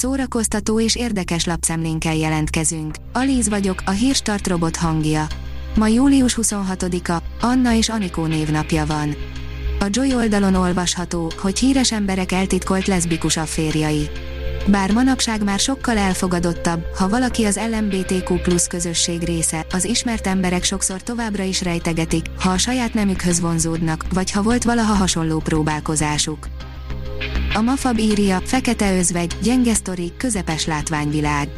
szórakoztató és érdekes lapszemlénkkel jelentkezünk. Alíz vagyok, a hírstart robot hangja. Ma július 26-a, Anna és Anikó névnapja van. A Joy oldalon olvasható, hogy híres emberek eltitkolt leszbikus afférjai. Bár manapság már sokkal elfogadottabb, ha valaki az LMBTQ plusz közösség része, az ismert emberek sokszor továbbra is rejtegetik, ha a saját nemükhöz vonzódnak, vagy ha volt valaha hasonló próbálkozásuk. A Mafab írja, fekete özvegy, gyenge sztori, közepes látványvilág.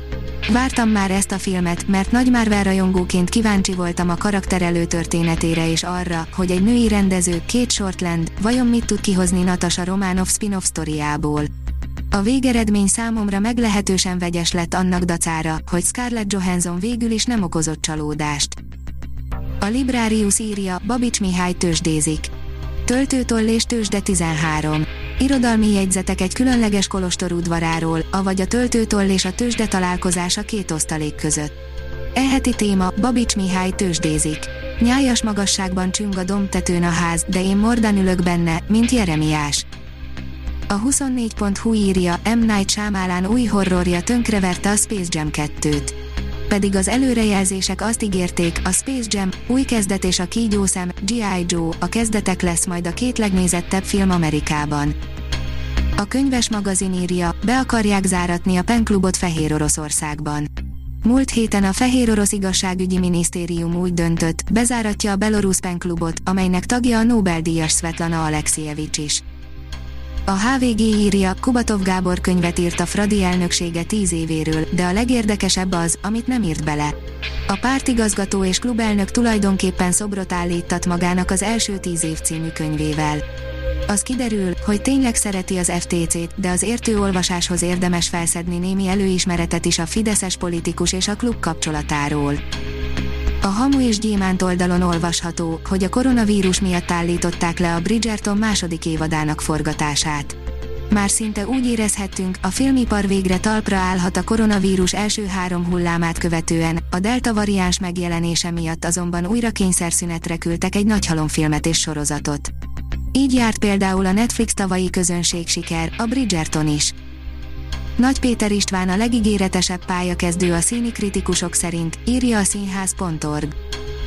Vártam már ezt a filmet, mert nagy Marvel rajongóként kíváncsi voltam a karakter előtörténetére és arra, hogy egy női rendező, két Shortland, vajon mit tud kihozni Natasha Románov spin-off sztoriából. A végeredmény számomra meglehetősen vegyes lett annak dacára, hogy Scarlett Johansson végül is nem okozott csalódást. A Librarius írja, Babics Mihály tőzsdézik. Töltőtoll és tőzsde 13. Irodalmi jegyzetek egy különleges kolostor udvaráról, avagy a töltőtoll és a tőzsde találkozása két osztalék között. Eheti téma, Babics Mihály tőzsdézik. Nyájas magasságban csüng a dombtetőn a ház, de én mordan ülök benne, mint Jeremiás. A 24.hu írja, M. Night Shyamalan új horrorja tönkreverte a Space Jam 2-t. Pedig az előrejelzések azt ígérték, a Space Jam, új kezdet és a kígyószem, G.I. Joe, a kezdetek lesz majd a két legnézettebb film Amerikában. A könyves magazin írja, be akarják záratni a penklubot Fehér Oroszországban. Múlt héten a Fehér Orosz Igazságügyi Minisztérium úgy döntött, bezáratja a Belarus penklubot, amelynek tagja a Nobel-díjas Svetlana Alexievics is. A HVG írja, Kubatov Gábor könyvet írt a Fradi elnöksége 10 évéről, de a legérdekesebb az, amit nem írt bele. A pártigazgató és klubelnök tulajdonképpen szobrot állítat magának az első 10 év című könyvével. Az kiderül, hogy tényleg szereti az FTC-t, de az értő olvasáshoz érdemes felszedni némi előismeretet is a fideszes politikus és a klub kapcsolatáról. A Hamu és Gyémánt oldalon olvasható, hogy a koronavírus miatt állították le a Bridgerton második évadának forgatását. Már szinte úgy érezhettünk, a filmipar végre talpra állhat a koronavírus első három hullámát követően, a delta variáns megjelenése miatt azonban újra kényszerszünetre küldtek egy nagyhalomfilmet és sorozatot. Így járt például a Netflix tavalyi közönség siker, a Bridgerton is. Nagy Péter István a legígéretesebb pályakezdő a színi kritikusok szerint, írja a színház.org.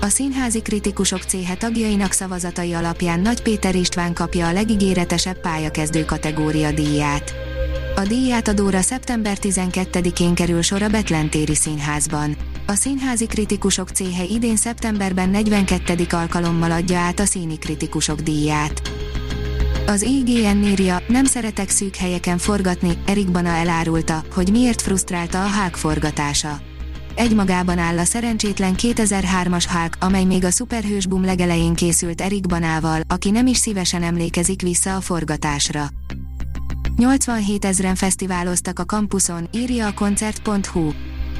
A színházi kritikusok céhe tagjainak szavazatai alapján Nagy Péter István kapja a legígéretesebb pályakezdő kategória díját. A díjátadóra szeptember 12-én kerül sor a Betlentéri Színházban. A színházi kritikusok céhe idén szeptemberben 42. alkalommal adja át a színi kritikusok díját. Az IGN írja, nem szeretek szűk helyeken forgatni, Erik Bana elárulta, hogy miért frusztrálta a Hulk forgatása. Egymagában áll a szerencsétlen 2003-as Hulk, amely még a szuperhős boom legelején készült Erik Banával, aki nem is szívesen emlékezik vissza a forgatásra. 87 ezeren fesztiváloztak a kampuszon, írja a koncert.hu.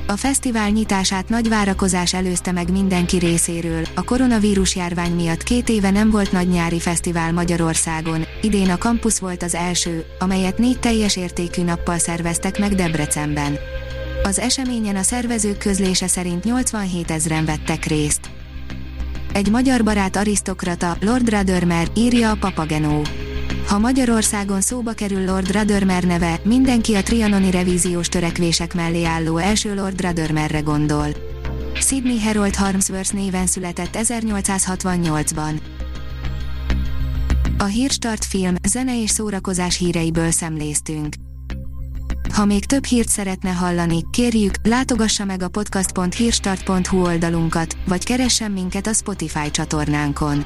A fesztivál nyitását nagy várakozás előzte meg mindenki részéről, a koronavírus járvány miatt két éve nem volt nagy nyári fesztivál Magyarországon, idén a Campus volt az első, amelyet négy teljes értékű nappal szerveztek meg Debrecenben. Az eseményen a szervezők közlése szerint 87 ezren vettek részt. Egy magyar barát arisztokrata, Lord Ruddermer, írja a Papagenó. Ha Magyarországon szóba kerül Lord Ruddermer neve, mindenki a trianoni revíziós törekvések mellé álló első Lord Ruddermerre gondol. Sydney Harold Harmsworth néven született 1868-ban. A Hírstart film, zene és szórakozás híreiből szemléztünk. Ha még több hírt szeretne hallani, kérjük, látogassa meg a podcast.hírstart.hu oldalunkat, vagy keressen minket a Spotify csatornánkon.